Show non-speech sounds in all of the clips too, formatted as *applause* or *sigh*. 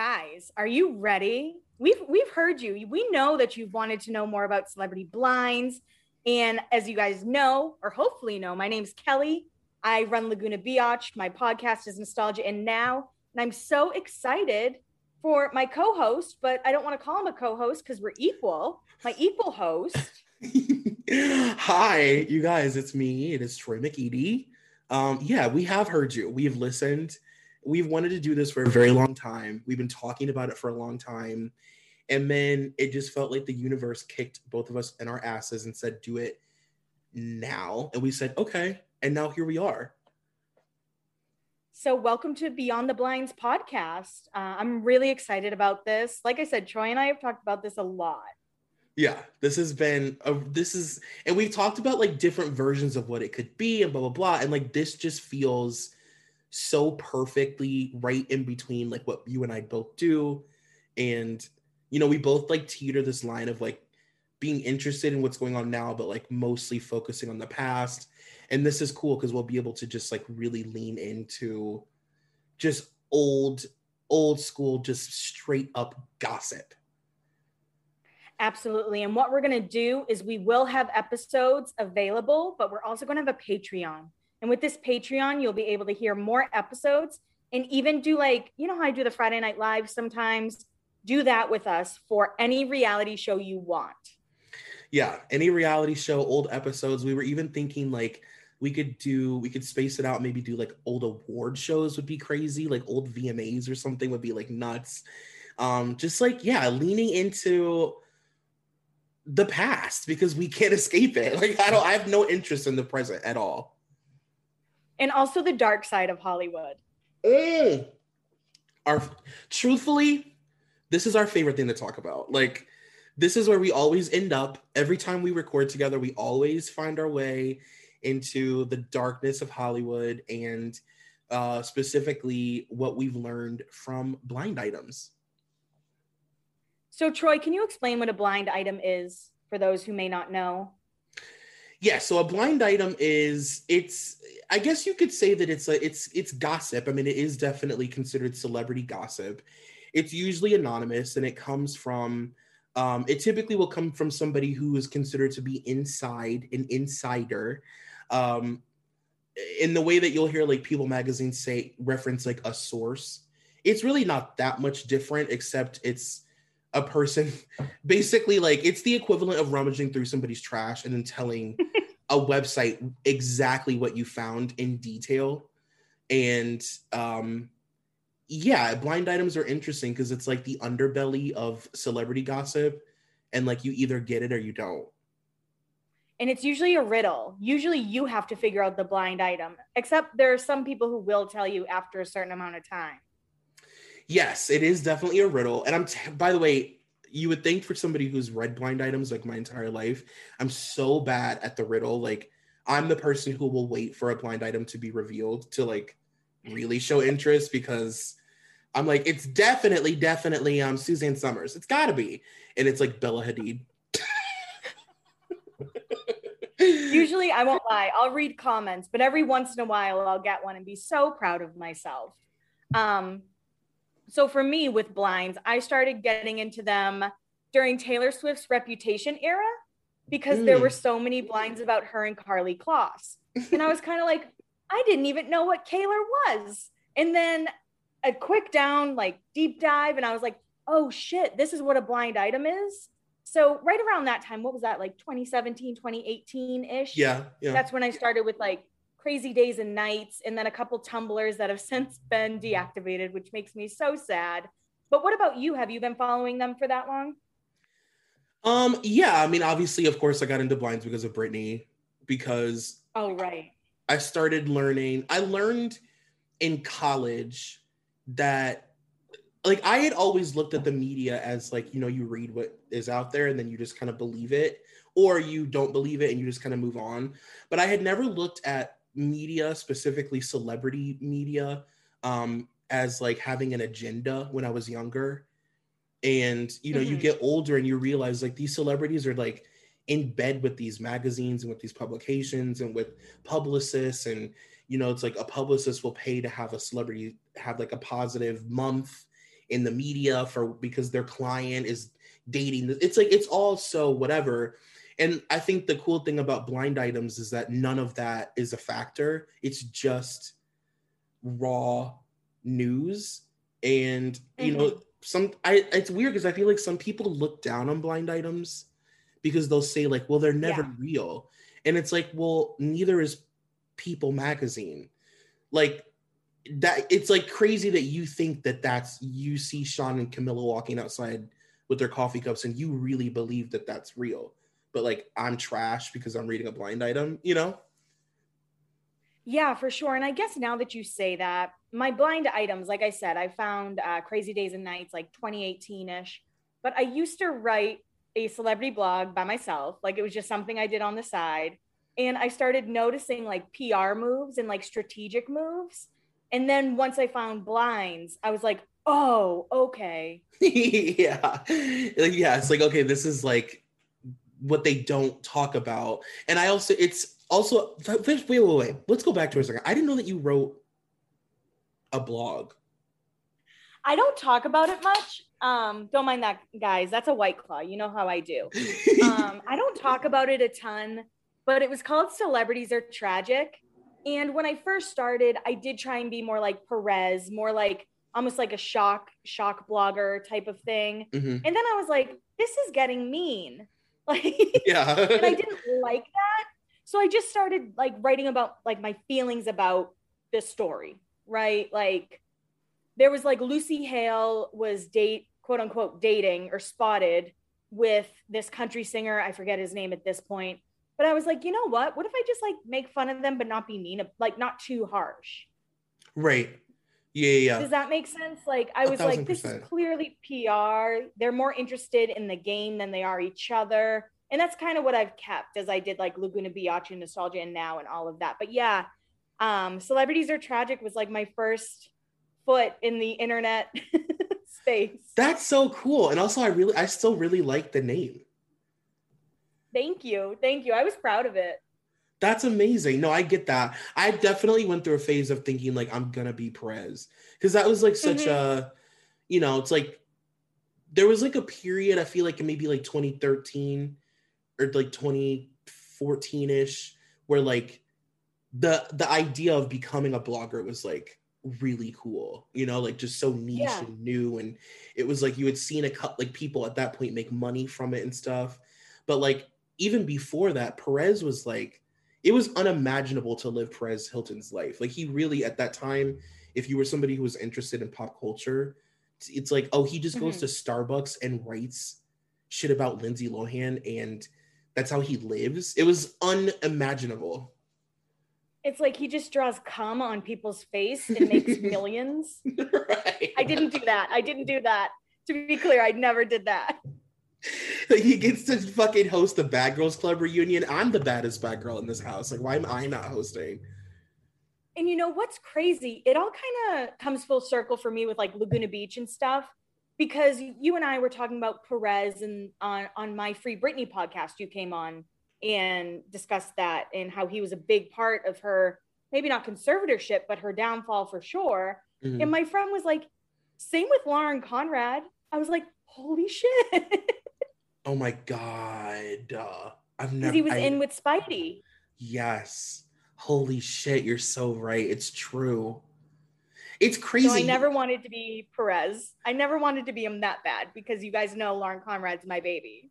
Guys, are you ready? We've we've heard you. We know that you've wanted to know more about celebrity blinds. And as you guys know, or hopefully know, my name's Kelly. I run Laguna Biatch. My podcast is Nostalgia and Now. And I'm so excited for my co-host, but I don't want to call him a co-host because we're equal. My equal host. *laughs* Hi, you guys. It's me. It is Troy McEady. Um, yeah, we have heard you. We've listened we've wanted to do this for a very long time. We've been talking about it for a long time. And then it just felt like the universe kicked both of us in our asses and said, do it now. And we said, okay. And now here we are. So, welcome to Beyond the Blinds podcast. Uh, I'm really excited about this. Like I said, Troy and I have talked about this a lot. Yeah, this has been a, this is, and we've talked about like different versions of what it could be and blah blah blah. And like this just feels so perfectly right in between like what you and I both do. And, you know, we both like teeter this line of like being interested in what's going on now, but like mostly focusing on the past. And this is cool because we'll be able to just like really lean into just old, old school, just straight up gossip. Absolutely. And what we're going to do is we will have episodes available, but we're also going to have a Patreon. And with this Patreon, you'll be able to hear more episodes and even do like, you know how I do the Friday Night Live sometimes? Do that with us for any reality show you want. Yeah, any reality show, old episodes. We were even thinking like we could do, we could space it out, maybe do like old award shows would be crazy, like old VMAs or something would be like nuts. Um, just like, yeah, leaning into the past because we can't *laughs* escape it. Like I don't I have no interest in the present at all and also the dark side of Hollywood. Mm. Our truthfully, this is our favorite thing to talk about. Like this is where we always end up every time we record together. We always find our way into the darkness of Hollywood and uh, specifically what we've learned from blind items. So, Troy, can you explain what a blind item is for those who may not know? Yeah, so a blind item is it's I guess you could say that it's a it's it's gossip. I mean, it is definitely considered celebrity gossip. It's usually anonymous and it comes from um, it typically will come from somebody who is considered to be inside an insider. Um, in the way that you'll hear like People magazine say reference like a source. It's really not that much different, except it's a person *laughs* basically like it's the equivalent of rummaging through somebody's trash and then telling *laughs* a website exactly what you found in detail. And um yeah blind items are interesting because it's like the underbelly of celebrity gossip and like you either get it or you don't. And it's usually a riddle. Usually you have to figure out the blind item except there are some people who will tell you after a certain amount of time Yes, it is definitely a riddle. And I'm, t- by the way, you would think for somebody who's read blind items like my entire life, I'm so bad at the riddle. Like, I'm the person who will wait for a blind item to be revealed to like really show interest because I'm like, it's definitely, definitely um Suzanne Somers. It's gotta be. And it's like Bella Hadid. *laughs* Usually, I won't lie, I'll read comments, but every once in a while, I'll get one and be so proud of myself. Um, so for me with blinds, I started getting into them during Taylor Swift's Reputation era because mm. there were so many blinds about her and Karlie Kloss. And I was kind of like, I didn't even know what Kaylor was. And then a quick down, like deep dive, and I was like, oh shit, this is what a blind item is. So right around that time, what was that like 2017, 2018 ish? Yeah, yeah. That's when I started with like crazy days and nights, and then a couple Tumblrs that have since been deactivated, which makes me so sad. But what about you? Have you been following them for that long? Um, yeah, I mean, obviously, of course, I got into blinds because of Britney, because oh right. I started learning, I learned in college that like I had always looked at the media as like, you know, you read what is out there and then you just kind of believe it, or you don't believe it and you just kind of move on. But I had never looked at media, specifically celebrity media, um, as like having an agenda when I was younger. And you know, mm-hmm. you get older and you realize like these celebrities are like in bed with these magazines and with these publications and with publicists and you know it's like a publicist will pay to have a celebrity have like a positive month in the media for because their client is dating it's like it's all so whatever and i think the cool thing about blind items is that none of that is a factor it's just raw news and you mm-hmm. know some i it's weird because i feel like some people look down on blind items because they'll say like well they're never yeah. real and it's like well neither is people magazine like that it's like crazy that you think that that's you see Shawn and Camila walking outside with their coffee cups and you really believe that that's real. But like I'm trash because I'm reading a blind item, you know? Yeah, for sure. And I guess now that you say that, my blind items, like I said, I found uh, Crazy Days and Nights like 2018 ish. But I used to write a celebrity blog by myself. Like it was just something I did on the side. And I started noticing like PR moves and like strategic moves and then once I found blinds, I was like, oh, okay. *laughs* yeah. Like, yeah. It's like, okay, this is like what they don't talk about. And I also, it's also, wait, wait, wait. Let's go back to a second. I didn't know that you wrote a blog. I don't talk about it much. Um, don't mind that, guys. That's a white claw. You know how I do. um, I don't talk about it a ton, but it was called Celebrities Are Tragic. And when I first started, I did try and be more like Perez, more like almost like a shock shock blogger type of thing. Mm-hmm. And then I was like, this is getting mean. *laughs* Like yeah. and I *laughs* didn't like that. So I just started like writing about like my feelings about this story, right? Like there was like Lucy Hale was date quote unquote dating or spotted with this country singer, I forget his name at this point but I was like, you know what? What if I just like make fun of them, but not be mean, like not too harsh? Right. Yeah, yeah. Does that make sense? Like I was like, this is clearly PR. They're more interested in the game than they are each other. And that's kind of what I've kept as I did like Laguna Beach and Nostalgia and now and all of that. But yeah, um, Celebrities Are Tragic was like my first foot in the internet *laughs* space. That's so cool. And also I really I still really like the name. Thank you. Thank you. I was proud of it. That's amazing. No, I get that. I definitely went through a phase of thinking like I'm gonna be Perez because that was like such mm-hmm. a, you know, it's like there was like a period I feel like maybe like 2013 or like 2014 ish where like the the idea of becoming a blogger was like really cool, you know, like just so niche yeah. and new, and it was like you had seen a cut like people at that point make money from it and stuff, but like even before that, Perez was like, it was unimaginable to live Perez Hilton's life. Like he really, at that time, if you were somebody who was interested in pop culture, it's like, oh, he just mm-hmm. goes to Starbucks and writes shit about Lindsay Lohan, and that's how he lives. It was unimaginable. It's like he just draws cum on people's face and makes *laughs* millions. right. I didn't do that. I didn't do that. To be clear, I never did that. He gets to fucking host the Bad Girls Club reunion. I'm the baddest bad girl in this house. Like, why am I not hosting? And you know what's crazy? It all kind of comes full circle for me with like Laguna Beach and stuff, because you and I were talking about Perez and on on my Free Britney podcast you came on, and discussed that and how he was a big part of her, maybe not conservatorship, but her downfall for sure. Mm-hmm. And my friend was like, same with Lauren Conrad. I was like, holy shit. *laughs* oh my God. Uh, I've never. he was I, in with Spidey. Yes. Holy shit. You're so right. It's true. It's crazy. So I never wanted to be Perez. I never wanted to be him that bad because you guys know Lauren Conrad's my baby.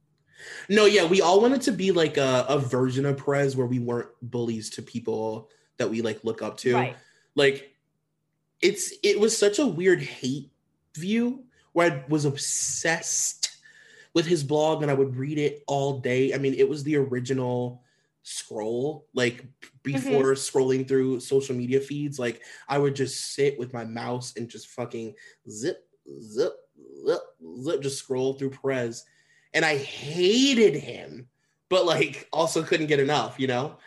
No, yeah, we all wanted to be like a, a version of Perez where we weren't bullies to people that we like look up to. Right. Like it's it was such a weird hate view where I was obsessed with his blog and I would read it all day. I mean, it was the original scroll like before mm-hmm. scrolling through social media feeds like i would just sit with my mouse and just fucking zip zip zip zip just scroll through perez and i hated him but like also couldn't get enough you know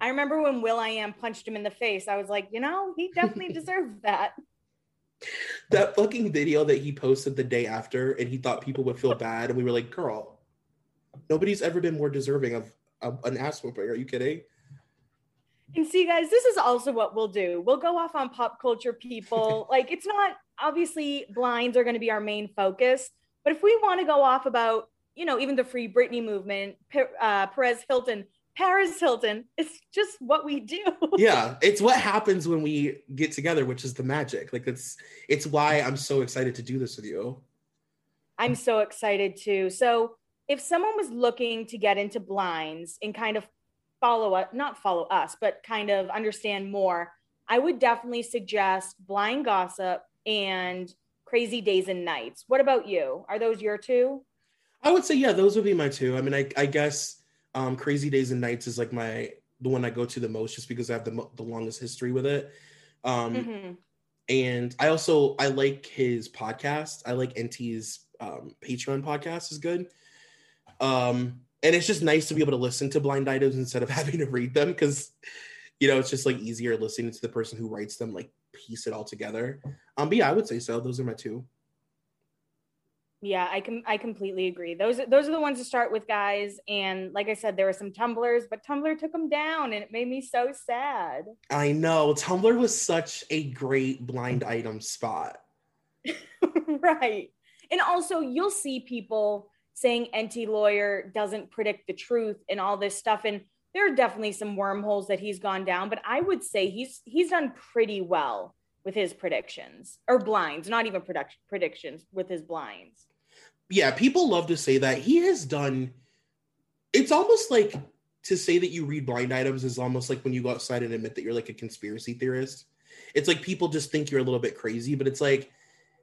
i remember when will.i.am punched him in the face i was like you know he definitely *laughs* deserved that that fucking video that he posted the day after and he thought people would feel bad and we were like girl nobody's ever been more deserving of an ass whooping. Are you kidding? And see, guys, this is also what we'll do. We'll go off on pop culture people. *laughs* like, it's not obviously blinds are going to be our main focus, but if we want to go off about, you know, even the Free Britney movement, uh, Perez Hilton, Paris Hilton, it's just what we do. *laughs* yeah, it's what happens when we get together, which is the magic. Like, it's it's why I'm so excited to do this with you. I'm so excited too. So if someone was looking to get into blinds and kind of follow up, not follow us, but kind of understand more, I would definitely suggest Blind Gossip and Crazy Days and Nights. What about you? Are those your two? I would say, yeah, those would be my two. I mean, I, I guess um, Crazy Days and Nights is like my the one I go to the most, just because I have the the longest history with it. Um, mm-hmm. And I also I like his podcast. I like Enty's um, Patreon podcast is good. Um, and it's just nice to be able to listen to blind items instead of *laughs* having to read them because you know it's just like easier listening to the person who writes them like piece it all together. Um, but yeah, I would say so. Those are my two. Yeah, I can I completely agree. Those those are the ones to start with, guys. And like I said, there were some Tumblrs, but Tumblr took them down, and it made me so sad. I know Tumblr was such a great blind item spot. *laughs* right, and also you'll see people saying Enty Lawyer doesn't predict the truth and all this stuff. And there are definitely some wormholes that he's gone down, but I would say he's he's done pretty well with his predictions or blinds, not even production predictions with his blinds. Yeah, people love to say that he has done. It's almost like to say that you read blind items is almost like when you go outside and admit that you're like a conspiracy theorist. It's like people just think you're a little bit crazy, but it's like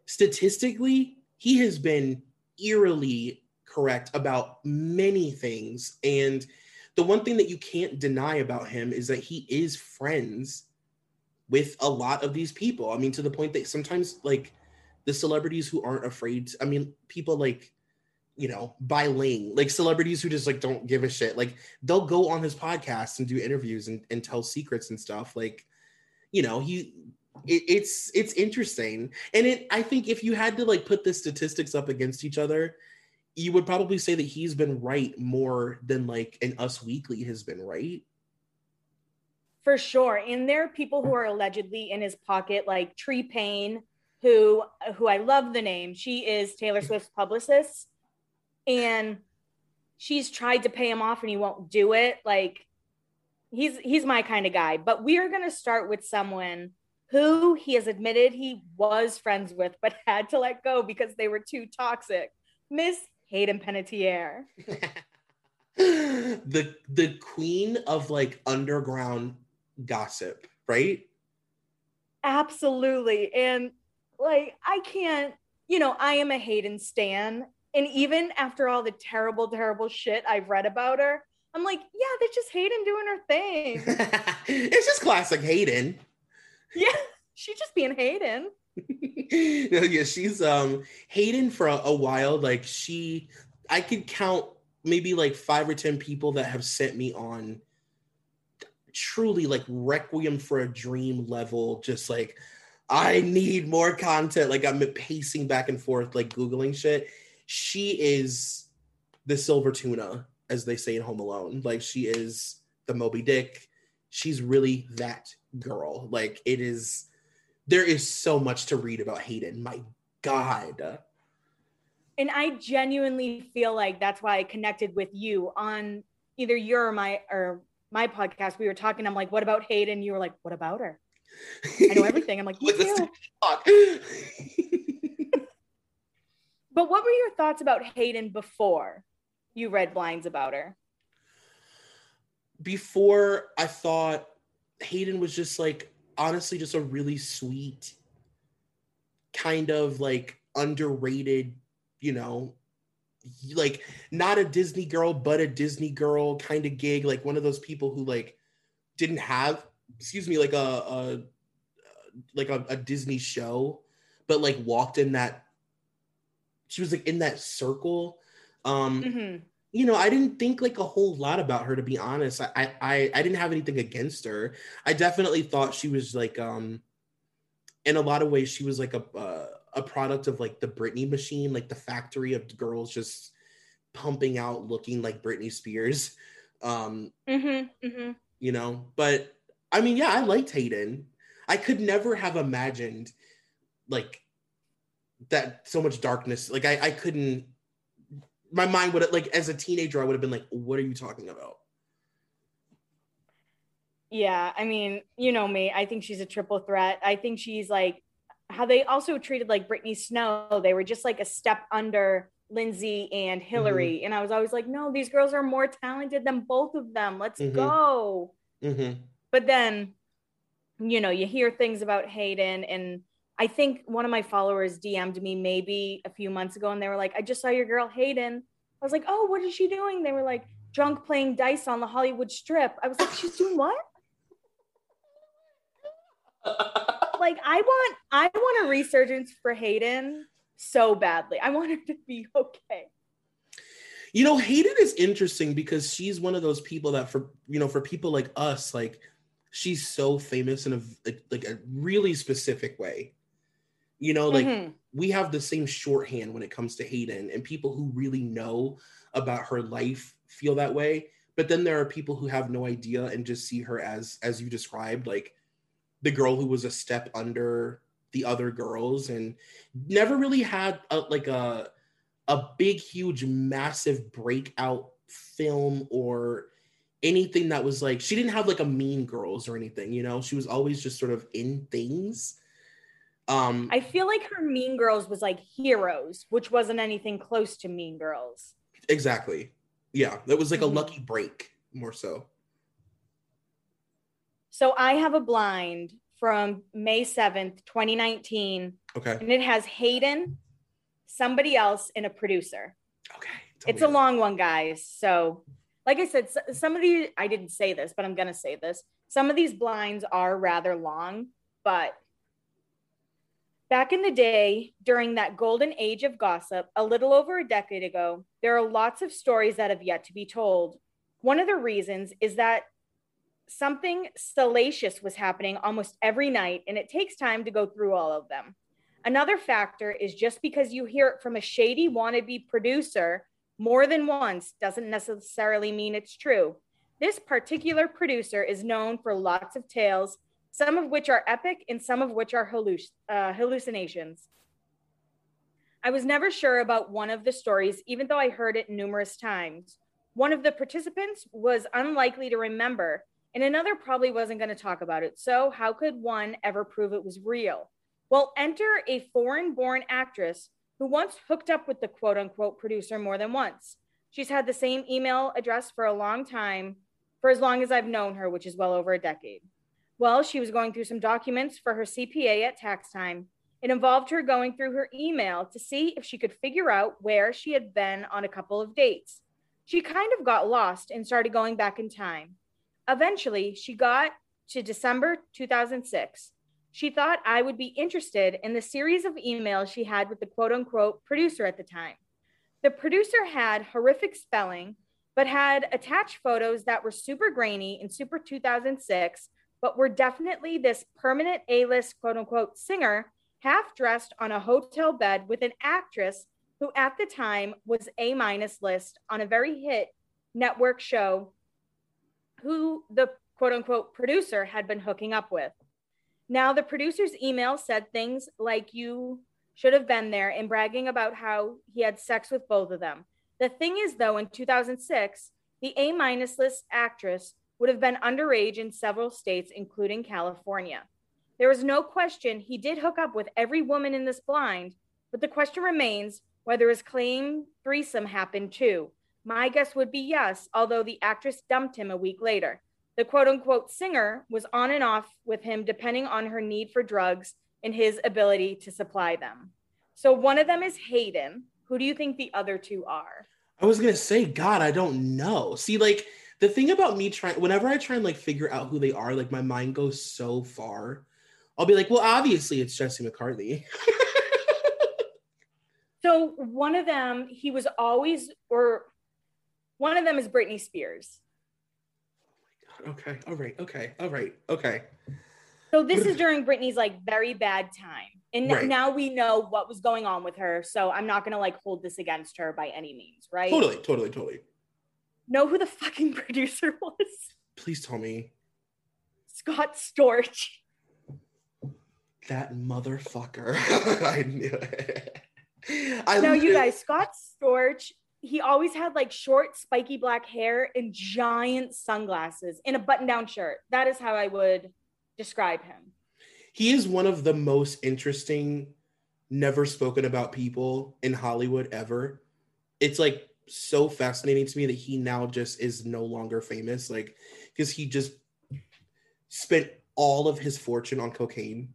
statistically, he has been eerily correct about many things. And the one thing that you can't deny about him is that he is friends with a lot of these people. I mean, to the point that sometimes, like, the celebrities who aren't afraid, to, I mean, people like, you know, Bai Ling, like celebrities who just like don't give a shit. Like, they'll go on his podcast and do interviews and, and tell secrets and stuff. Like, you know, he it, it's it's interesting and it i think if you had to like put the statistics up against each other you would probably say that he's been right more than like an Us Weekly has been right. For sure. And there are people who are allegedly in his pocket, like Tree Paine, who who I love the name. She is Taylor mm-hmm. Swift's publicist. And she's tried to pay him off and he won't do it. Like he's he's my kind of guy. But we are gonna start with someone who he has admitted he was friends with, but *laughs* had to let go because they were too toxic. Miss Hayden Panettiere. *laughs* the the queen of like underground gossip, right? Absolutely. And like I can't, you know, I am a Hayden stan. And even after all the terrible, terrible shit I've read about her, I'm like, yeah, that's just Hayden doing her thing. *laughs* it's just classic Hayden. Yeah, she's just being Hayden. *laughs* yeah, she's um Hayden for a, a while. Like she, I could count maybe like five or ten people that have sent me on truly like requiem for a dream level. Just like I need more content. Like I'm pacing back and forth, like googling shit. She is the silver tuna as they say in Home Alone. Like she is the Moby Dick. She's really that girl. Like it is. There is so much to read about Hayden. My God. And I genuinely feel like that's why I connected with you on either your or my or my podcast. We were talking. I'm like, what about Hayden? You were like, what about her? I know *laughs* everything. I'm like, me too. *laughs* but what were your thoughts about Hayden before you read Blinds about her? Before I thought Hayden was just like honestly just a really sweet kind of like underrated, you know, like not a Disney girl, but a Disney girl kind of gig, like one of those people who like didn't have, excuse me, like a, a like a, a Disney show, but like walked in that. She was like in that circle. Um, mm-hmm. You know, I didn't think like a whole lot about her to be honest. I, I I didn't have anything against her. I definitely thought she was like um, in a lot of ways she was like a uh, a product of like the Britney machine, like the factory of girls just pumping out looking like Britney Spears. *laughs* Um, mm-hmm, mm-hmm. You know, but I mean, yeah, I liked Hayden. I could never have imagined like that so much darkness. Like I, I couldn't. My mind would have like as a teenager, I would have been like, "What are you talking about?" Yeah, I mean, you know me. I think she's a triple threat. I think she's like how they also treated like Brittany Snow. They were just like a step under Lindsay and Hilary. Mm-hmm. And I was always like, no, these girls are more talented than both of them. Let's mm-hmm. go. Mm-hmm. But then, you know, you hear things about Hayden. And I think one of my followers DM'd me maybe a few months ago and they were like, I just saw your girl Hayden. I was like, oh, what is she doing? They were like, drunk playing dice on the Hollywood Strip. I was like, she's doing what? *laughs* like I want I want a resurgence for Hayden so badly. I want her to be okay. You know, Hayden is interesting because she's one of those people that for you know, for people like us, like she's so famous in a like a really specific way. You know, like mm-hmm. we have the same shorthand when it comes to Hayden, and people who really know about her life feel that way. But then there are people who have no idea and just see her as as you described, like the girl who was a step under the other girls and never really had a, like a a big huge massive breakout film or anything that was like she didn't have like a mean girls or anything you know she was always just sort of in things um i feel like her mean girls was like heroes which wasn't anything close to mean girls exactly yeah that was like mm-hmm. a lucky break more so so I have a blind from May 7th, 2019. Okay. And it has Hayden, somebody else, and a producer. Okay. It's a long one, guys. So, like I said, some of these, I didn't say this, but I'm going to say this. Some of these blinds are rather long, but back in the day, during that golden age of gossip, a little over a decade ago, there are lots of stories that have yet to be told. One of the reasons is that something salacious was happening almost every night, and it takes time to go through all of them. Another factor is just because you hear it from a shady wannabe producer more than once doesn't necessarily mean it's true. This particular producer is known for lots of tales, some of which are epic and some of which are halluc- uh, hallucinations. I was never sure about one of the stories, even though I heard it numerous times. One of the participants was unlikely to remember, and another probably wasn't going to talk about it. So, how could one ever prove it was real? Well, enter a foreign born actress who once hooked up with the quote unquote producer more than once. She's had the same email address for a long time, for as long as I've known her, which is well over a decade. Well, she was going through some documents for her CPA at tax time. It involved her going through her email to see if she could figure out where she had been on a couple of dates. She kind of got lost and started going back in time. Eventually, she got to December 2006. She thought I would be interested in the series of emails she had with the quote unquote producer at the time. The producer had horrific spelling, but had attached photos that were super grainy and super 2006, but were definitely this permanent A list quote unquote singer, half dressed on a hotel bed with an actress who at the time was A minus list on a very hit network show who the quote unquote producer had been hooking up with. Now, the producer's email said things like, You should have been there, and bragging about how he had sex with both of them. The thing is, though, in 2006, the A minus list actress would have been underage in several states, including California. There is no question he did hook up with every woman in this blind, but the question remains whether his claim threesome happened too. My guess would be yes, although the actress dumped him a week later. The quote unquote singer was on and off with him depending on her need for drugs and his ability to supply them. So one of them is Hayden. Who do you think the other two are? I was gonna say, God, I don't know. See, like the thing about me trying, whenever I try and like figure out who they are, like my mind goes so far. I'll be like, well, obviously it's Jesse McCartney. *laughs* so one of them, he was always, or one of them is Britney Spears. Okay. All right. Okay. All right. Okay. So this is during Britney's like very bad time. And right. now we know what was going on with her. So I'm not gonna like hold this against her by any means, right? Totally, totally, totally. Know who the fucking *laughs* producer was? Please tell me. Scott Storch. That motherfucker. *laughs* I knew it. I no, you guys, Scott Storch, he always had like short, spiky black hair and giant sunglasses in a button down shirt. That is how I would describe him. He is one of the most interesting, never spoken about people in Hollywood ever. It's like so fascinating to me that he now just is no longer famous. Like, because he just spent all of his fortune on cocaine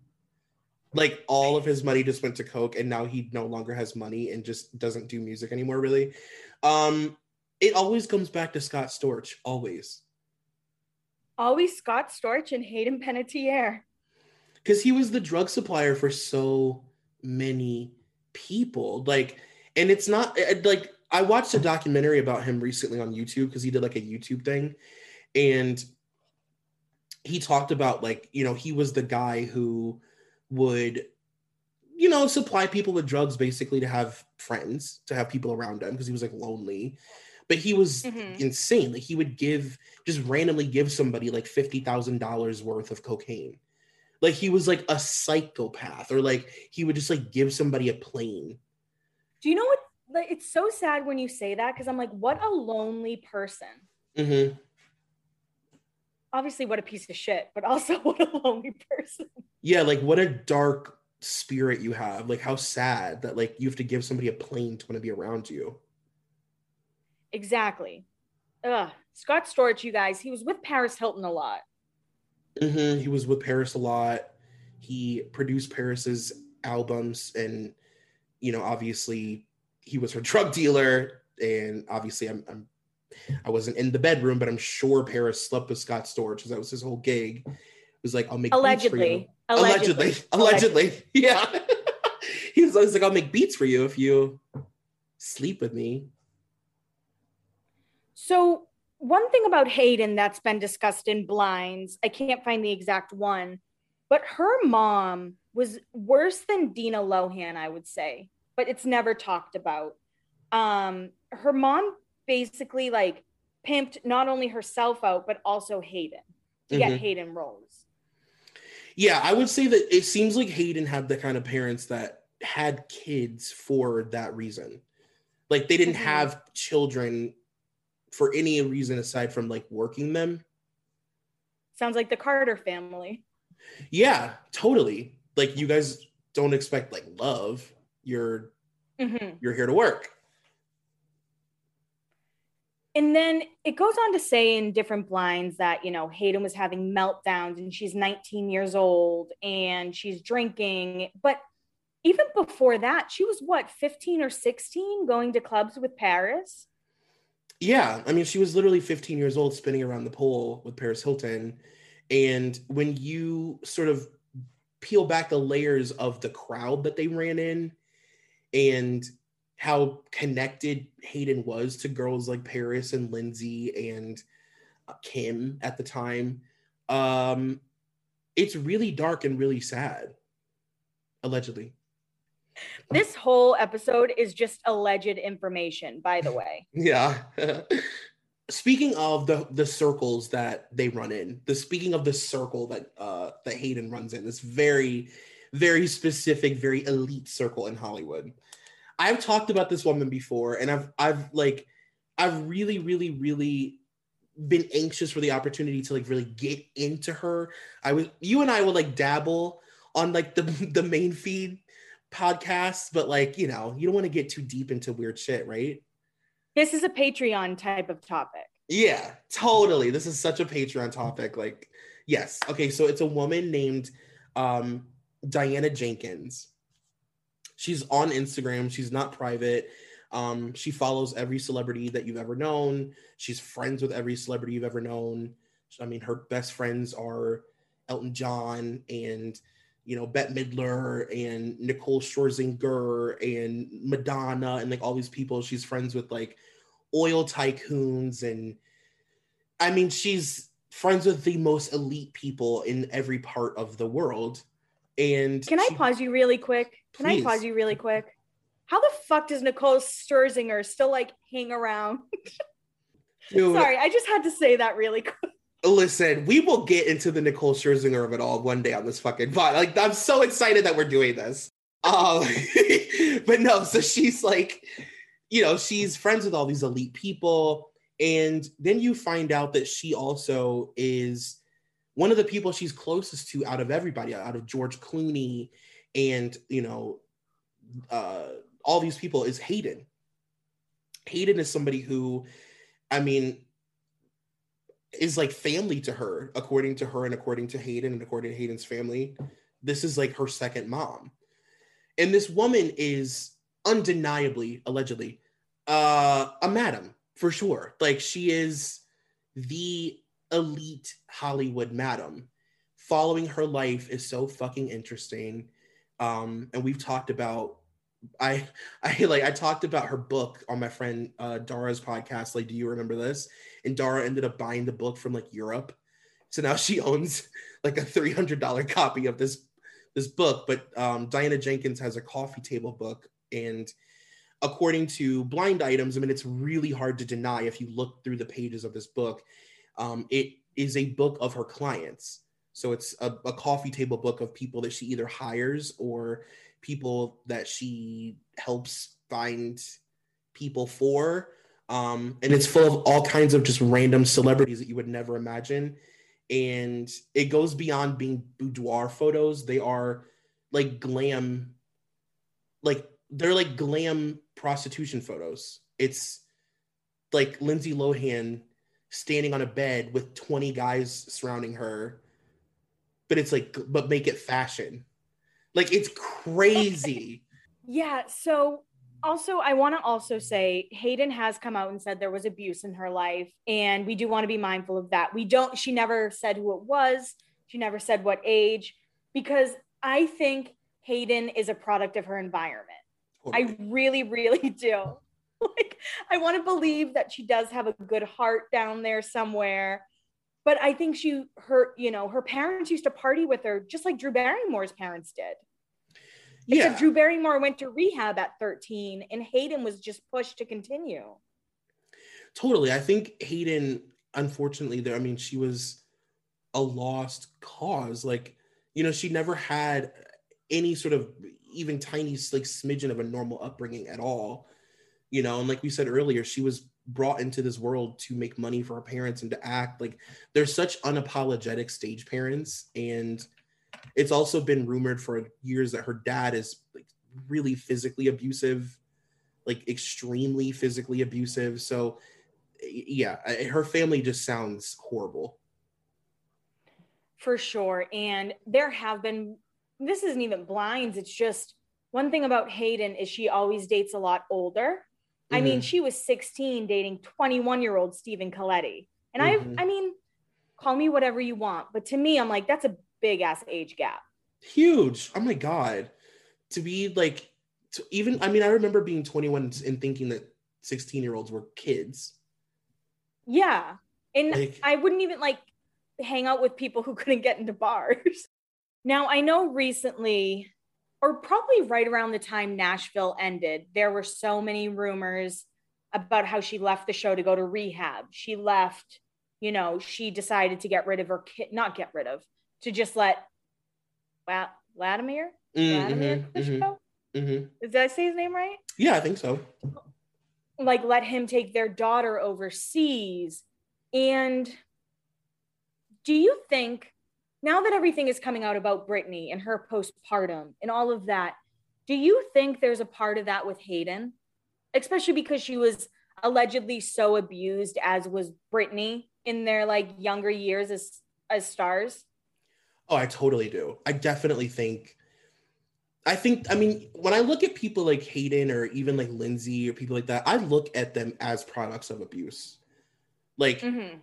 like all of his money just went to coke and now he no longer has money and just doesn't do music anymore really. Um it always comes back to scott storch always. Always scott storch and hayden panettiere. Because he was the drug supplier for so many people like and it's not like i watched a documentary about him recently on youtube because he did like a youtube thing and he talked about like you know he was the guy who would you know supply people with drugs basically to have friends to have people around him because he was like lonely. But he was mm-hmm. insane. Like he would give just randomly give somebody like $50000 worth of cocaine. Like he was like a psychopath or like he would just like give somebody a plane. Do you know what like it's so sad when you say that because i'm like what a lonely person. Mm-hmm. Obviously what a piece of shit but also *laughs* what a lonely person. Yeah like what a dark spirit you have. Like how sad that like you have to give somebody a plane to want to be around you. Exactly. Ugh. scott storch you guys he was with paris hilton a lot. Mm-hmm. he was with paris a lot. He produced paris's albums and you know obviously he was her *laughs* drug dealer. And obviously i'm, I'm i wasn't in the bedroom but i'm sure paris slept with scott storch because that was his whole gig It was like, I'll make allegedly. Allegedly. Allegedly. *laughs* Allegedly. Yeah. *laughs* he was always like, I'll make beats for you if you sleep with me. So one thing about Hayden that's been discussed in blinds, I can't find the exact one, but her mom was worse than Dina Lohan, I would say, but it's never talked about. Um, her mom basically like pimped not only herself out, but also Hayden to mm-hmm. get Hayden roles yeah, I would say that it seems like Hayden had the kind of parents that had kids for that reason. Like they didn't mm-hmm. have children for any reason aside from like working them. Sounds like the Carter family. Yeah, totally. Like you guys don't expect like love. You're mm-hmm. you're here to work. And then it goes on to say in different blinds that, you know, Hayden was having meltdowns and she's 19 years old and she's drinking. But even before that, she was what, 15 or 16 going to clubs with Paris? Yeah. I mean, she was literally 15 years old spinning around the pole with Paris Hilton. And when you sort of peel back the layers of the crowd that they ran in and how connected Hayden was to girls like Paris and Lindsay and uh, Kim at the time. Um, it's really dark and really sad, allegedly. This whole episode is just alleged information, by the way. *laughs* yeah. *laughs* speaking of the the circles that they run in, the speaking of the circle that uh that Hayden runs in, this very very specific, very elite circle in Hollywood. I've talked about this woman before, and I've I've like I've really, really, really been anxious for the opportunity to like really get into her. I was you and I would like dabble on like the *laughs* the main feed podcasts, but like you know, you don't want to get too deep into weird shit, right? This is a Patreon type of topic. Yeah, totally. This is such a Patreon topic. Like, yes. Okay, so it's a woman named um Diana Jenkins. She's on Instagram. She's not private. Um, she follows every celebrity that you've ever known. She's friends with every celebrity you've ever known. I mean, her best friends are Elton John and you know Bette Midler and Nicole Scherzinger and Madonna and like all these people. She's friends with like oil tycoons and I mean, she's friends with the most elite people in every part of the world. And can I she, pause you really quick? Can Please. I pause you really quick? How the fuck does Nicole Scherzinger still like hang around? *laughs* dude, Sorry, I just had to say that really quick. Listen, we will get into the Nicole Scherzinger of it all one day on this fucking pod. Like, I'm so excited that we're doing this. Um, *laughs* but no, so she's like, you know, she's friends with all these elite people. And then you find out that she also is one of the people she's closest to out of everybody, out of George Clooney and, you know, uh, all these people is Hayden. Hayden is somebody who, I mean, is like family to her, according to her and according to Hayden and according to Hayden's family. This is like her second mom. And this woman is undeniably, allegedly, uh, a madam for sure. Like she is the elite Hollywood madam. Following her life is so fucking interesting. Um, and we've talked about I *laughs* I like I talked about her book on my friend uh, Dara's podcast. Like, do you remember this? And Dara ended up buying the book from like Europe, so now she *laughs* owns like a three hundred dollar copy of this this book. But um, Diana Jenkins has a coffee table book, and according to Blind Items, I mean, it's really hard to deny if you look through the pages of this book. Um, it is a book of her clients. So it's a, a coffee table book of people that she either hires or people that she helps find people for. Um, and it's full of all kinds of just random celebrities that you would never imagine. And it goes beyond being boudoir photos. They are like glam, like they're like glam prostitution photos. It's like Lindsay Lohan standing on a bed with 20 guys surrounding her, but it's like, but make it fashion. Like it's crazy. Yeah. So also I want to also say Hayden has come out and said there was abuse in her life and we do want to be mindful of that. We don't she never said who it was. She never said what age because I think Hayden is a product of her environment. I really really *laughs* do. Like I want to believe that she does have a good heart down there somewhere. But I think she her you know her parents used to party with her just like Drew Barrymore's parents did. yeah. Except Drew Barrymore went to rehab at 13 and Hayden was just pushed to continue. Totally. I think Hayden, unfortunately, there, I mean, she was a lost cause. Like, you know, she never had any sort of even tiny, like, smidgen of a normal upbringing at all. You know, and like we said earlier, she was brought into this world to make money for her parents and to act like they're such unapologetic stage parents. And it's also been rumored for years that her dad is like really physically abusive, like extremely physically abusive. So, yeah, her family just sounds horrible. For sure. And there have been, this isn't even blinds. It's just one thing about Hayden is she always dates a lot older. I mean, Mhm. she was 16 dating 21 year old Stephen Colletti. And Mhm. I, I mean, call me whatever you want. But to me, I'm like, that's a big ass age gap. huge oh my god to be like to even i mean i remember being 21 and thinking that 16 year olds were kids Yeah. And Like- I wouldn't even like hang out with people who couldn't get into bars. *laughs* Now, I know recently, or probably right around the time Nashville ended, there were so many rumors about how she left the show to go to rehab. She left, you know, she decided to get rid of her kid, not get rid of, to just let wow, Vladimir, Vladimir Mm-hmm, Klitschko? hmm Did I say his name right? Yeah, I think so. Like let him take their daughter overseas. And do you think now that everything is coming out about Brittany and her postpartum and all of that, do you think there's a part of that with Hayden? Especially because she was allegedly so abused as was Brittany in their like younger years as as stars. Oh, I totally do. I definitely think. I think. I mean, when I look at people like Hayden or even like Lindsay or people like that, I look at them as products of abuse. Like, Mm-hmm.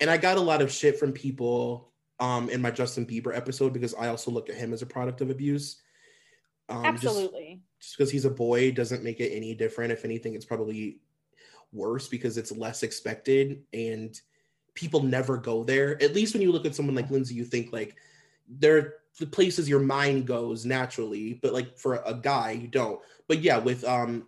and I got a lot of shit from people um in my Justin Bieber episode because I also look at him as a product of abuse. Um, just- Absolutely. just because he's a boy doesn't make it any different. If anything, it's probably worse because it's less expected and people never go there. At least when you look at someone like Lindsay, you think like they're the places your mind goes naturally, but like for a guy, you don't. But yeah, with um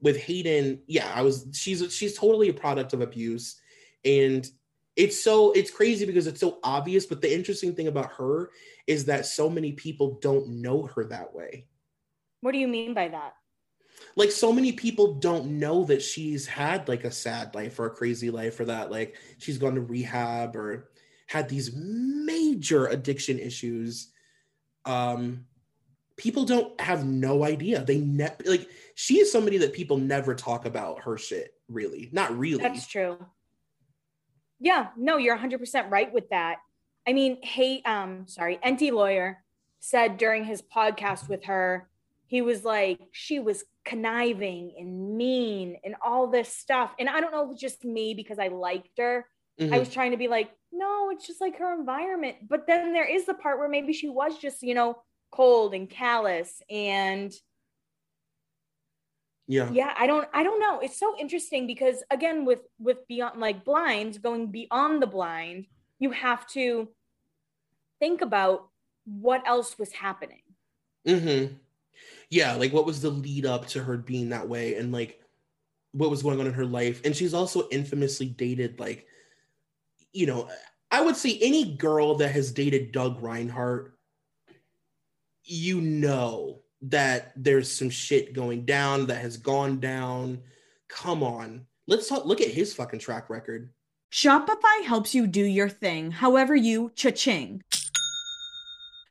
with Hayden, yeah, I was she's she's totally a product of abuse. And it's so it's crazy because it's so obvious. But the interesting thing about her is that so many people don't know her that way What do you mean by that? like so many people don't know that she's had like a sad life or a crazy life or that like she's gone to rehab or had these major addiction issues um people don't have no idea they ne- like she is somebody that people never talk about her shit really not really That's true. Yeah, no, you're 100% right with that. I mean, hey, um, sorry, Enty Lawyer said during his podcast with her, he was like, she was conniving and mean and all this stuff. And I don't know if it's just me because I liked her. I Mhm. was trying to be like, no, it's just like her environment. But then there is the part where maybe she was just, you know, cold and callous and yeah yeah i don't i don't know it's so interesting because again with with beyond like blinds going beyond the blind you have to think about what else was happening Mm-hmm. Yeah, like what was the lead up to her being that way and like what was going on in her life. And she's also infamously dated like, you know, I would say any girl that has dated Doug Reinhardt, you know that there's some shit going down that has gone down. Come on. Let's talk look at his fucking track record. Shopify helps you do your thing, however you cha-ching.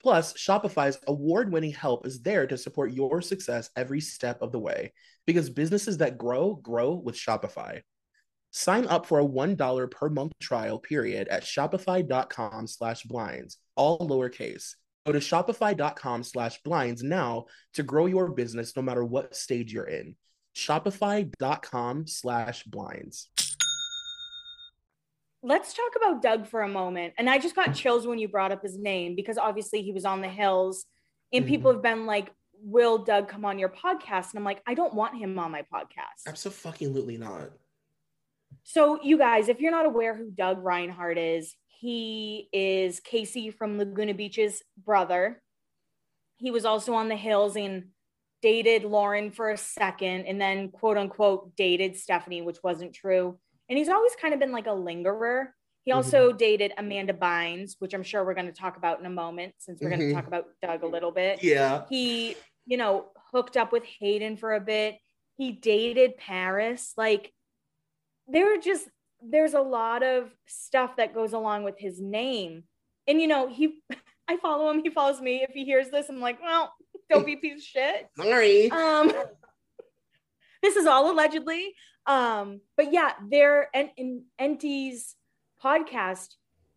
Plus, Shopify's award winning help is there to support your success every step of the way because businesses that grow, grow with Shopify. Sign up for a $1 per month trial period at shopify.com slash blinds, all lowercase. Go to shopify.com slash blinds now to grow your business no matter what stage you're in. Shopify.com slash blinds. Let's talk about doug for a moment and i just got chills when you brought up his name because obviously he was on the hills and Mhm. people have been like will doug come on your podcast and i'm like i don't want him on my podcast Absolutely not. So, you guys, if you're not aware who Doug Reinhardt is, he is Casey from Laguna Beach's brother. He was also on the Hills and dated Lauren for a second and then, quote unquote, dated Stephanie, which wasn't true. And he's always kind of been like a lingerer. He Mhm. also dated Amanda Bynes, which I'm sure we're going to talk about in a moment since we're going to talk about Doug a little bit. Yeah. He, you know, hooked up with Hayden for a bit. He dated Paris. Like, there are just, there's a lot of stuff that goes along with his name. And, you know, he, *laughs* I follow him, he follows me. If he hears this, I'm like, well, don't be a piece of shit. *laughs* Sorry. Um, this is all allegedly. Um, but yeah, there and in Enty's podcast,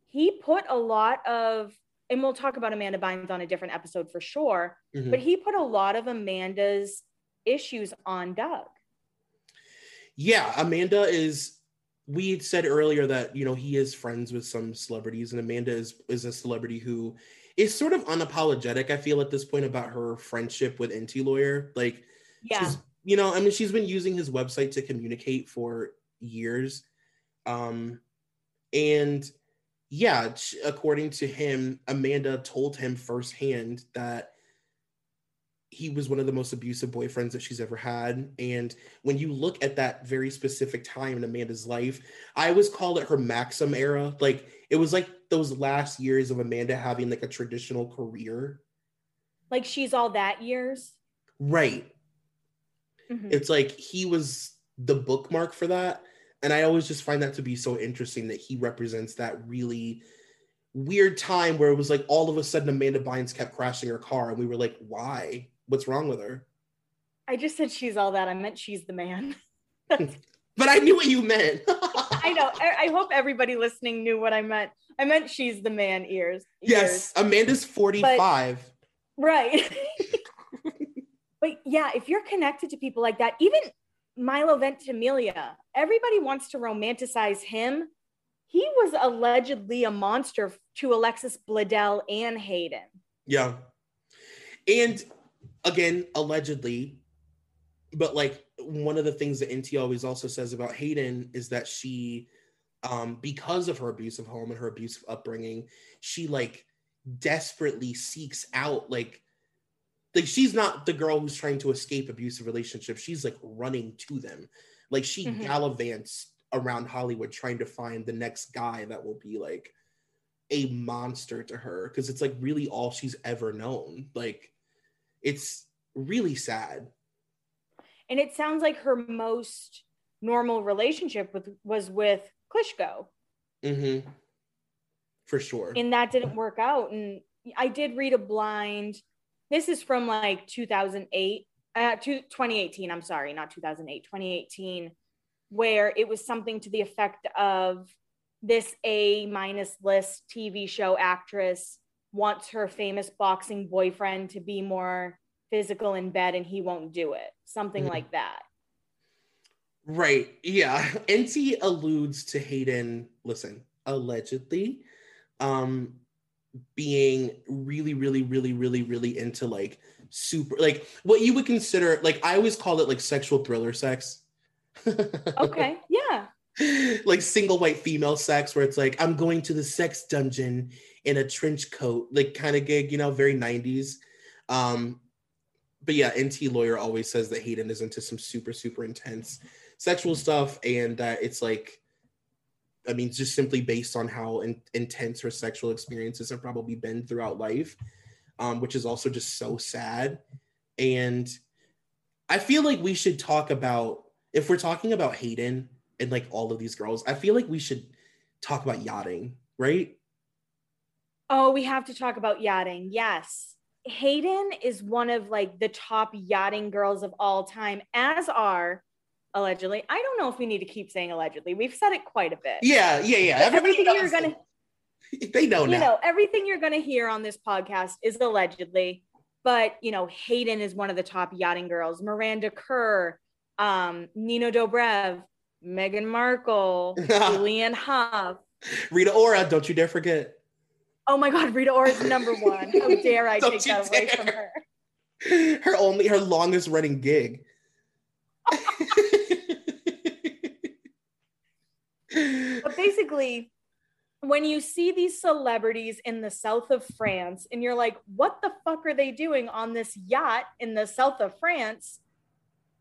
he put a lot of, and we'll talk about Amanda Bynes on a different episode for sure. Mhm. But he put a lot of Amanda's issues on Doug. Yeah, Amanda is. We had said earlier that you know he is friends with some celebrities, and Amanda is is a celebrity who is sort of unapologetic. I feel at this point about her friendship with Enty Lawyer. Like, Yeah. she's you know, I mean, she's been using his website to communicate for years, um, and yeah, according to him, Amanda told him firsthand that he was one of the most abusive boyfriends that she's ever had. And when you look at that very specific time in Amanda's life, I always call it her Maxim era. Like it was like those last years of Amanda having like a traditional career. Like she's all that years. Right. Mhm. It's like he was the bookmark for that. And I always just find that to be so interesting that he represents that really weird time where it was like all of a sudden Amanda Bynes kept crashing her car and we were like, why? What's wrong with her? I just said she's all that. I meant she's the man. *laughs* *laughs* But I knew what you meant. *laughs* I know. I, I hope everybody listening knew what I meant. I meant she's the man ears. Yes, Amanda's 45. Right. But yeah, if you're connected to people like that, even Milo Ventimiglia, everybody wants to romanticize him. He was allegedly a monster to Alexis Bledel and Hayden. Yeah. And again, allegedly, but like one of the things that Enty always also says about Hayden is that she, um, because of her abusive home and her abusive upbringing, she like desperately seeks out like like she's not the girl who's trying to escape abusive relationships. She's like running to them. Like she Mhm. gallivants around Hollywood trying to find the next guy that will be like a monster to her because it's like really all she's ever known. Like it's really sad. And it sounds like her most normal relationship with was with Klitschko. Mm-hmm. For sure. and that didn't work out. And I did read a blind. This is from like 2008, uh, to 2018. I'm sorry, not 2008, 2018, where it was something to the effect of this A minus list TV show actress wants her famous boxing boyfriend to be more physical in bed and he won't do it. Something Mhm. like that. Right. Yeah. Enty alludes to Hayden, listen, allegedly, um, being really, really, really, really, really into like super like what you would consider like I always call it like sexual thriller sex. *laughs* Okay. Yeah. like single white female sex where it's like I'm going to the sex dungeon in a trench coat, like kind of gig, you know, very 90s. Um, but yeah, Enty lawyer always says that Hayden is into some super, super intense sexual stuff, and that it's like, I mean, just simply based on how in, intense her sexual experiences have probably been throughout life, um, which is also just so sad. And I feel like we should talk about if we're talking about Hayden and like all of these girls, I feel like we should talk about yachting, right? Oh, we have to talk about yachting. Yes. Hayden is one of like the top yachting girls of all time, as are allegedly. I don't know if we need to keep saying allegedly. We've said it quite a bit. Yeah, yeah, yeah. Everybody everything you're gonna *laughs* they know you now. know, everything you're gonna hear on this podcast is allegedly, but you know, Hayden is one of the top yachting girls. Miranda Kerr, um, Nina Dobrev, Meghan Markle, *laughs* Julianne Hough. Rita Ora, don't you dare forget. Oh my God, Rita Ora is number one. How *laughs* dare I take you that away from her? Her only her longest running gig. *laughs* But basically, when you see these celebrities in the south of France and you're like, what the fuck are they doing on this yacht in the south of France?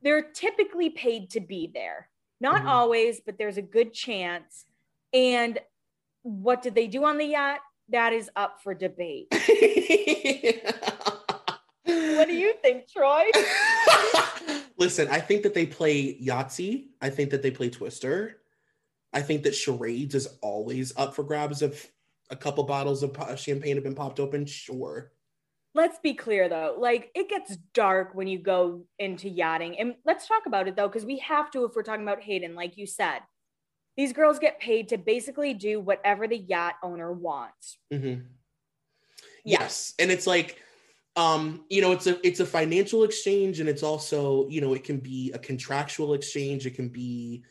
They're typically paid to be there. Not Mhm. always, but there's a good chance. And what did they do on the yacht? That is up for debate. *laughs* what do you think, Troy? *laughs* Listen, I think that they play Yahtzee. I think that they play Twister. I think that charades is always up for grabs if a couple bottles of champagne have been popped open. Sure. Let's be clear though, like it gets dark when you go into yachting. And let's talk about it though, because we have to if we're talking about Hayden, like you said. These girls get paid to basically do whatever the yacht owner wants. Mm-hmm. Yes. And it's like, um, you know, it's a it's a financial exchange and it's also, you know, it can be a contractual exchange. It can be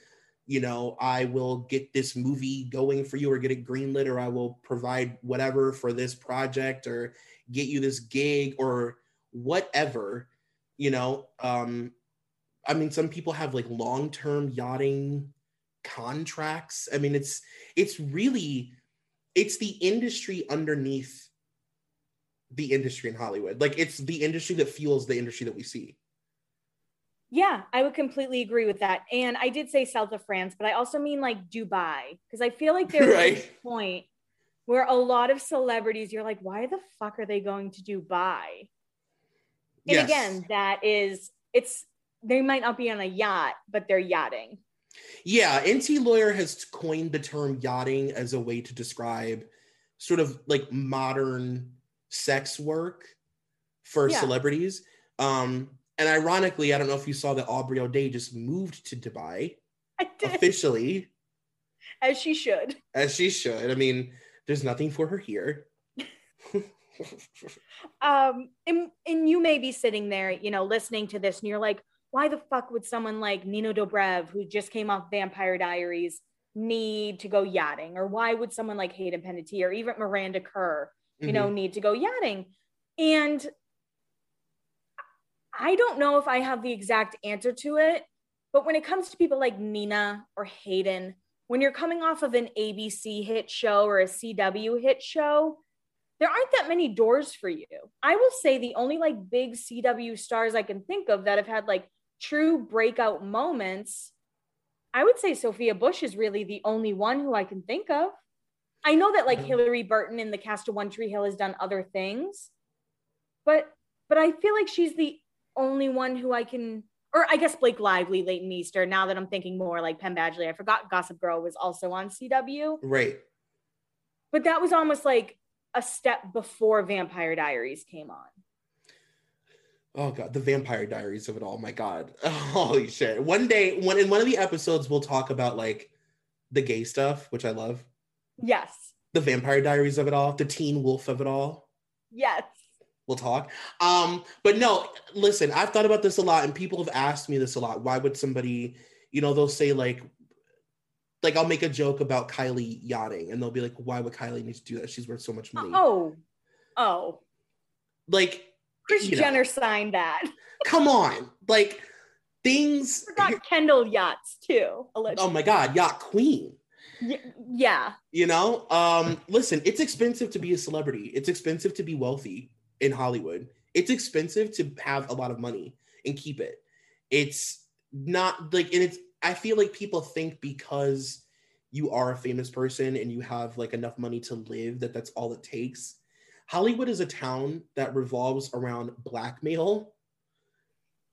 you know, I will get this movie going for you or get it greenlit or I will provide whatever for this project or get you this gig or whatever, you know. Um, I mean, some people have like long-term yachting contracts. I mean, it's it's really it's the industry underneath the industry in Hollywood. Like it's the industry that fuels the industry that we see. Yeah, I would completely agree with that. And I did say south of France, but I also mean like Dubai because I feel like *laughs* there's right. a point where a lot of celebrities, you're like, why the fuck are they going to Dubai? And yes. again, that is, it's, they might not be on a yacht, but they're yachting. Yeah, Enty Lawyer has coined the term yachting as a way to describe sort of like modern sex work for yeah. celebrities. Um, and ironically, I don't know if you saw that Aubrey O'Day just moved to Dubai officially. As she should. As she should. I mean, there's nothing for her here. *laughs* um, and, and you may be sitting there, you know, listening to this, and you're like, why the fuck would someone like Nina Dobrev, who just came off Vampire Diaries, need to go yachting? Or why would someone like Hayden Panettiere or even Miranda Kerr, you mm-hmm. know, need to go yachting? And I don't know if I have the exact answer to it, but when it comes to people like Nina or Hayden, when you're coming off of an ABC hit show or a CW hit show, there aren't that many doors for you. I will say the only like big CW stars I can think of that have had like true breakout moments, I would say Sophia Bush is really the only one who I can think of. I know that like mm-hmm. Hilarie Burton in the cast of One Tree Hill has done other things, but but I feel like she's the only one who I can, or I guess Blake Lively, Leighton Meester. Now that I'm thinking more like Penn Badgley, I forgot Gossip Girl was also on CW. Right. But that was almost like a step before Vampire Diaries came on. Oh god, the Vampire Diaries of it all. My god, *laughs* holy shit! One day, one in one of the episodes, we'll talk about like the gay stuff, which I love. Yes. The Vampire Diaries of it all, the Teen Wolf of it all. Yes we'll talk. Um, but no, listen, I've thought about this a lot, and people have asked me this a lot. Why would somebody, you know, they'll say like, like I'll make a joke about Kylie yachting, and they'll be like, "Why would Kylie need to do that? She's worth so much money." Oh, oh, like Kris Jenner know. signed that. *laughs* come on, like things. I forgot Kendall yachts too. Allegedly. Oh my God, yacht queen. Yeah. You know, um, listen, it's expensive to be a celebrity. It's expensive to be wealthy in Hollywood. It's expensive to have a lot of money and keep it. It's not like, and it's, I feel like people think because you are a famous person and you have like enough money to live that that's all it takes. Hollywood is a town that revolves around blackmail.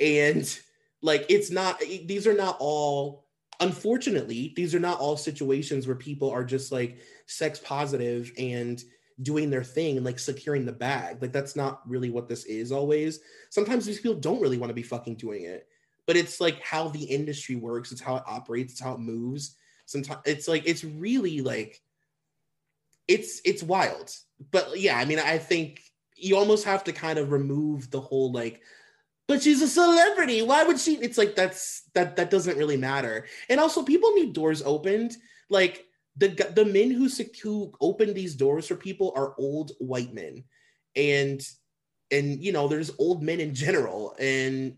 And like, it's not, these are not all, unfortunately, these are not all situations where people are just like sex positive and doing their thing and like securing the bag. Like that's not really what this is always. Sometimes these people don't really want to be fucking doing it. But it's like how the industry works, it's how it operates, it's how it moves. Sometimes it's like it's really like it's it's wild. But yeah, I mean, I think you almost have to kind of remove the whole like but she's a celebrity. Why would she? It's like that's that that doesn't really matter. And also, people need doors opened. Like the the men who who open these doors for people are old white men, and and you know there's old men in general, and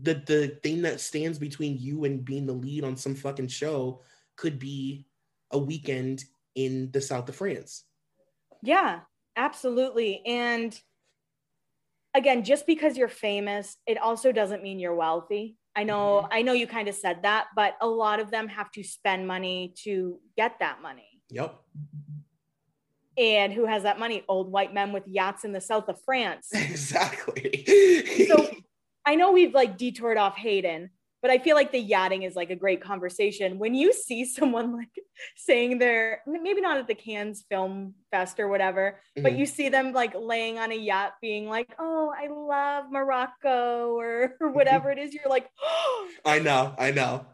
the the thing that stands between you and being the lead on some fucking show could be a weekend in the south of France. Yeah, absolutely, and again, just because you're famous, it also doesn't mean you're wealthy. I know, mm-hmm. I know you kind of said that, but a lot of them have to spend money to get that money. Yep. And who has that money? Old white men with yachts in the south of France. *laughs* Exactly. So I know we've like detoured off Hayden, but I feel like the yachting is like a great conversation. When you see *laughs* someone like saying they're maybe not at the Cannes Film Fest or whatever, but Mhm. you see them like laying on a yacht being like, oh, I love Morocco *laughs* or, or whatever it is, you're like, oh, *gasps* I know, I know,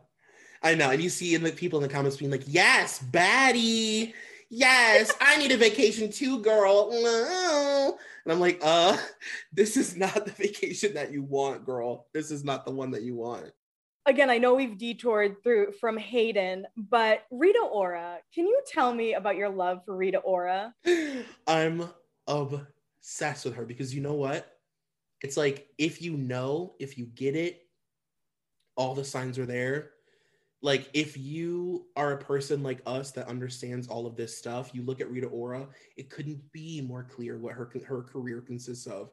I know. And you see in the people in the comments being like, "Yes, baddie, yes, *laughs* I need a vacation too, girl." And I'm like, "Uh, this is not the vacation that you want, girl. This is not the one that you want." Again, I know we've detoured through from Hayden, but Rita Ora, can you tell me about your love for Rita Ora? *gasps* I'm obsessed with her because you know what? It's like if you know, if you get it, all the signs are there. Like if you are a person like us that understands all of this stuff, you look at Rita Ora, it couldn't be more clear what her her career consists of.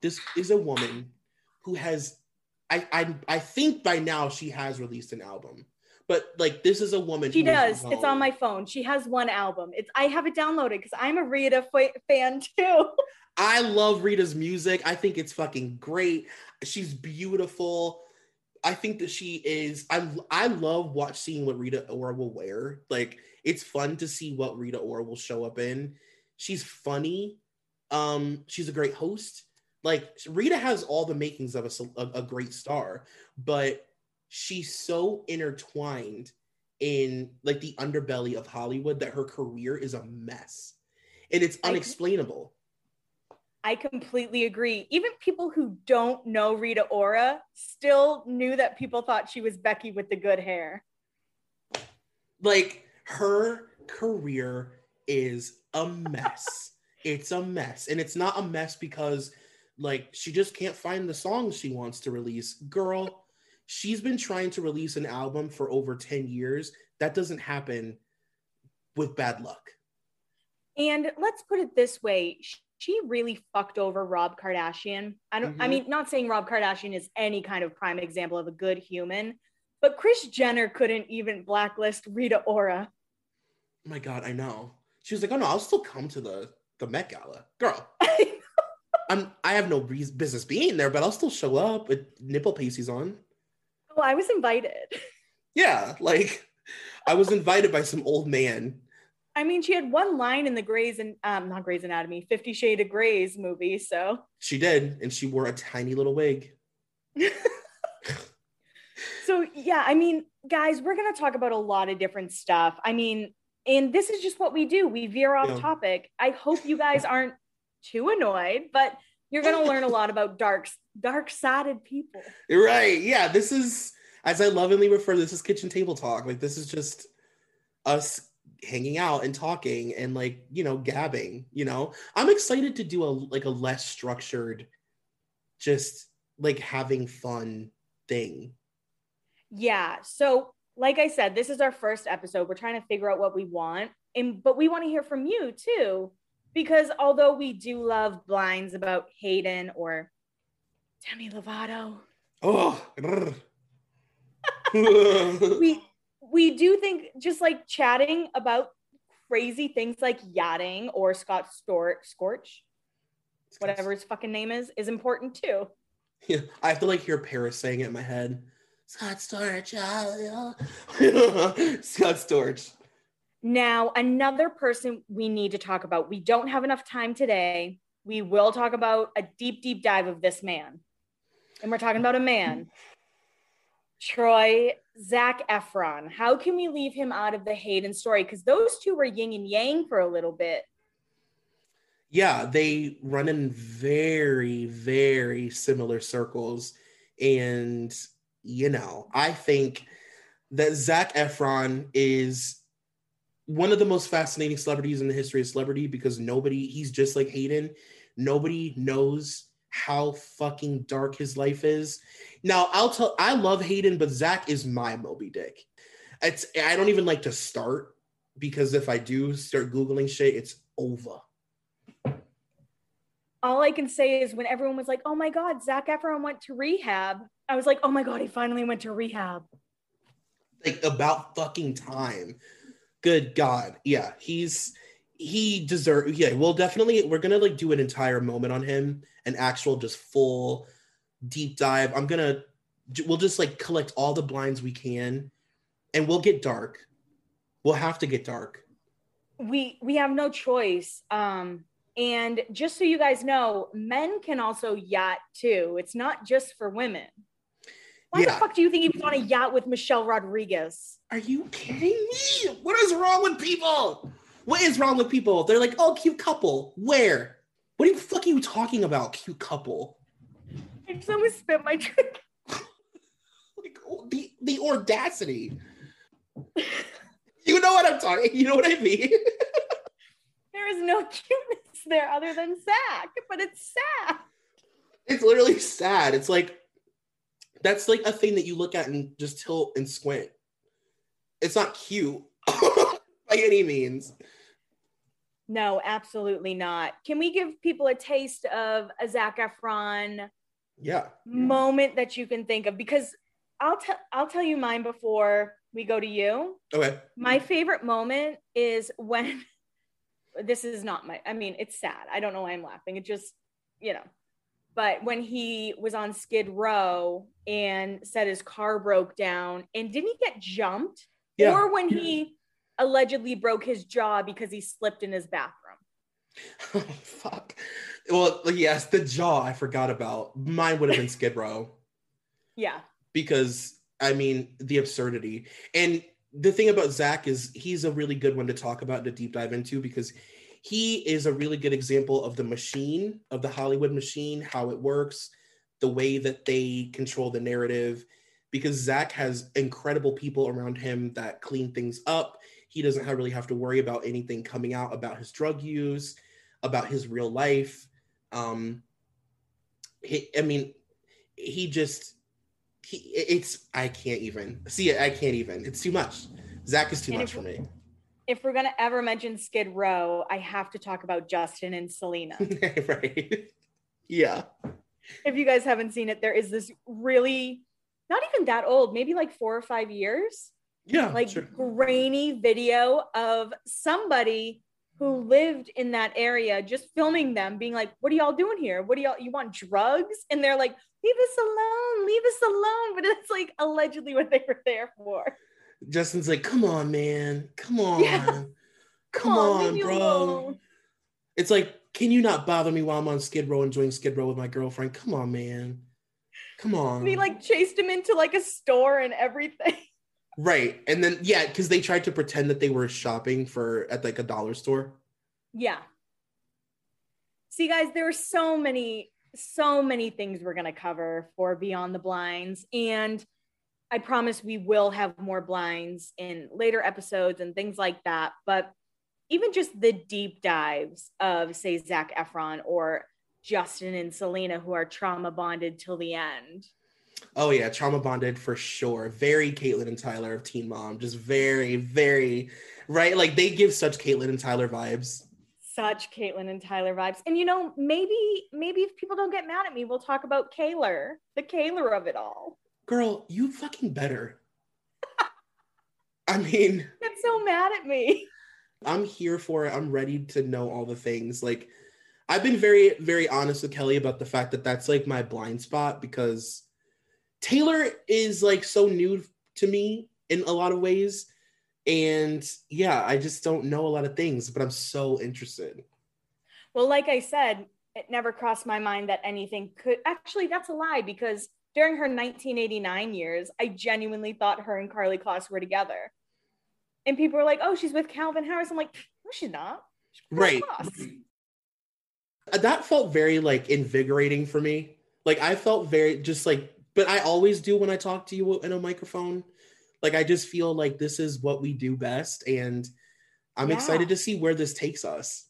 This is a woman who has I I I think by now she has released an album. But like this is a woman She does. It's on my phone. She has one album. It's I have it downloaded because I'm a Rita fa- fan *laughs* too. I love Rita's music. I think it's fucking great. She's beautiful. I think that she is. I I love watch seeing what Rita Ora will wear. Like it's fun to see what Rita Ora will show up in. She's funny. Um, she's a great host. Like Rita has all the makings of a a, a great star, but she's so intertwined in like the underbelly of Hollywood that her career is a mess, and it's unexplainable. I completely agree. Even people who don't know Rita Ora still knew that people thought she was Becky with the good hair. like her career is a mess. it's a mess. And it's not a mess because like she just can't find the songs she wants to release. Girl, she's been trying to release an album for over 10 years. That doesn't happen with bad luck. And let's put it this way, she really fucked over Rob Kardashian. I don't I Mhm. mean not saying Rob Kardashian is any kind of prime example of a good human, but Kris Jenner couldn't even blacklist Rita Ora. Oh my god, I know. She was like, "Oh no, I'll still come to the the Met Gala, girl. *laughs* I'm I have no business being there, but I'll still show up with nipple pasties on." well, I was invited. Yeah, like I was invited by some old man. I mean, she had one line in the Grey's and um, not Grey's Anatomy, Fifty Shade of Grey's movie. So, She did, and she wore a tiny little wig. *laughs* so yeah. I mean, guys, we're gonna talk about a lot of different stuff. I mean, and this is just what we do. We veer off Yeah. topic. I hope you guys aren't too annoyed, but you're gonna learn a lot about dark, dark-sided people. Right. Yeah, this is as I lovingly refer. This is kitchen table talk. Like this is just us hanging out and talking and like you know gabbing. You know, I'm excited to do a like a less structured, just like having fun thing. Yeah. So, like I said, this is our first episode. We're trying to figure out what we want, and but we want to hear from you too, because although we do love blinds about Hayden or Demi Lovato, Oh. *laughs* we we do think just like chatting about crazy things like yachting or Scott Stor- Scorch, whatever his fucking name is, is important too. Yeah, I have to like hear Paris saying it in my head. Scott Storch. yeah. *laughs* Scott Storch. Now, another person we need to talk about. We don't have enough time today. We will talk about a deep, deep dive of this man. And we're talking about a man, Troy Zac Efron. How can we leave him out of the Hayden story? Because those two were yin and yang for a little bit. Yeah, they run in very, very similar circles. And, you know, I think that Zac Efron is one of the most fascinating celebrities in the history of celebrity because nobody, he's just like Hayden. Nobody knows how fucking dark his life is. Now, I'll tell, I love Hayden, but Zac is my Moby Dick. It's, I don't even like to start because if I do start Googling shit, it's over. All I can say is when everyone was like, oh my God, Zac Efron went to rehab, I was like, oh my God, he finally went to rehab. like about fucking time Good God. Yeah, he's he deserve yeah, we'll definitely we're gonna like do an entire moment on him, an actual just full deep dive. I'm gonna we'll just like collect all the blinds we can and we'll get dark. We'll have to get dark. We we have no choice. Um and just so you guys know, men can also yacht too. It's not just for women. Why yeah. the fuck do you think he was on a yacht with Michelle Rodriguez? Are you kidding me? What is wrong with people? What is wrong with people? They're like, oh, cute couple. Where? What the fuck are you talking about, cute couple? I just almost spit my drink. *laughs* like oh, the the audacity. you know what I'm talking. You know what I mean. *laughs* there is no cuteness there other than Zac, but it's sad. It's literally sad. It's like that's like a thing that you look at and just tilt and squint. It's not cute *laughs* by any means. No, absolutely not. Can we give people a taste of a Zac Efron yeah moment that you can think of? Because I'll tell I'll tell you mine before we go to you. Okay. My favorite moment is when *laughs* this is not my I mean, it's sad. I don't know why I'm laughing. It just, you know, but when he was on Skid Row and said his car broke down, and didn't he get jumped? Yeah. Or when he allegedly broke his jaw because he slipped in his bathroom. *laughs* Oh, fuck. Well, yes, the jaw I forgot about. Mine would have been Skid Row. *laughs* yeah. Because, I mean, the absurdity. And the thing about Zac is he's a really good one to talk about to deep dive into because he is a really good example of the machine of the hollywood machine how it works the way that they control the narrative because zac has incredible people around him that clean things up. He doesn't have, really have to worry about anything coming out about his drug use about his real life. Um he, i mean he just he it's i can't even see it i can't even it's too much. Zac is too and much for me if we're gonna ever mention Skid Row, I have to talk about Justin and Selena. *laughs* right. Yeah. If you guys haven't seen it, there is this really not even that old, maybe like four or five years. Yeah. Like sure. grainy video of somebody who lived in that area just filming them being like, What are y'all doing here? What do y'all you want drugs? And they're like, Leave us alone, leave us alone. But it's like allegedly what they were there for. Justin's like, come on, man. Come *laughs* on. Yeah. Come, come, on, on bro. Alone. It's like, can you not bother me while I'm on Skid Row enjoying Skid Row with my girlfriend? Come on, man. Come on. And he like chased him into like a store and everything. *laughs* Right. And then yeah, because they tried to pretend that they were shopping for at like a dollar store. Yeah. See, guys, there are so many, so many things we're gonna cover for Beyond the Blinds. And I promise we will have more blinds in later episodes and things like that. But even just the deep dives of, say, Zac Efron or Justin and Selena, who are trauma bonded till the end. Oh yeah, trauma bonded for sure. Very Catelynn and Tyler of Teen Mom. Just very, very right. Like they give such Catelynn and Tyler vibes. Such Catelynn and Tyler vibes. And you know, maybe, maybe if people don't get mad at me, we'll talk about Kaylor, the Kaylor of it all girl, you fucking better. I mean, get so mad at me. I'm here for it. I'm ready to know all the things. Like, I've been very, very honest with Kelly about the fact that that's like my blind spot because Taylor is like so new to me in a lot of ways. And yeah, I just don't know a lot of things, but I'm so interested. Well, like I said, it never crossed my mind that anything could actually, that's a lie because during her 1989 years, I genuinely thought her and Karlie Kloss were together. And people were like, oh, she's with Calvin Harris. I'm like, no, she's not. She's right. Uh, that felt very like invigorating for me. Like I felt very just like, but I always do when I talk to you in a microphone. Like I just feel like this is what we do best. And I'm yeah. excited to see where this takes us.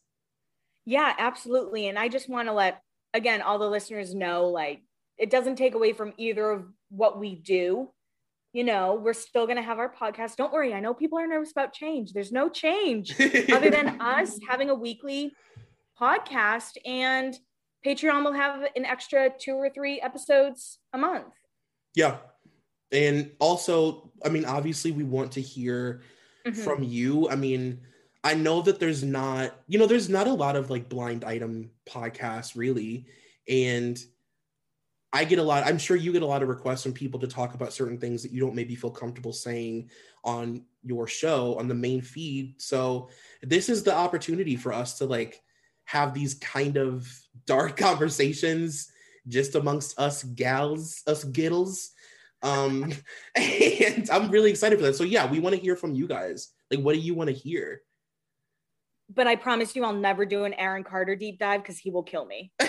Yeah, absolutely. And I just want to let, again, all the listeners know like, it doesn't take away from either of what we do. You know, we're still going to have our podcast. Don't worry. I know people are nervous about change. There's no change *laughs* other than us having a weekly podcast and Patreon will have an extra two or three episodes a month. Yeah. And also, I mean, obviously, we want to hear Mhm. from you. I mean, I know that there's not, you know, there's not a lot of like blind item podcasts really. And I get a lot, I'm sure you get a lot of requests from people to talk about certain things that you don't maybe feel comfortable saying on your show on the main feed. So this is the opportunity for us to like have these kind of dark *laughs* conversations just amongst us gals, us giddles. Um, *laughs* and I'm really excited for that. So yeah, we want to hear from you guys. Like, what do you want to hear? But I promise you, I'll never do an Aaron Carter deep dive because he will kill me. *laughs*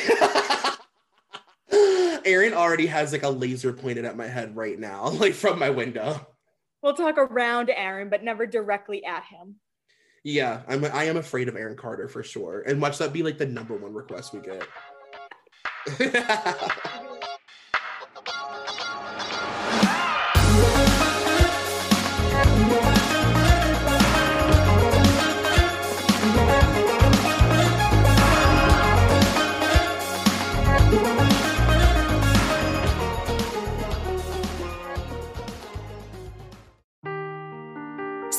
Aaron already has like a laser pointed at my head right now, *laughs* like from my window. We'll talk around Aaron, but never directly at him. Yeah, I'm I am afraid of Aaron Carter for sure. And watch that be like the number one request we get. *laughs* *laughs*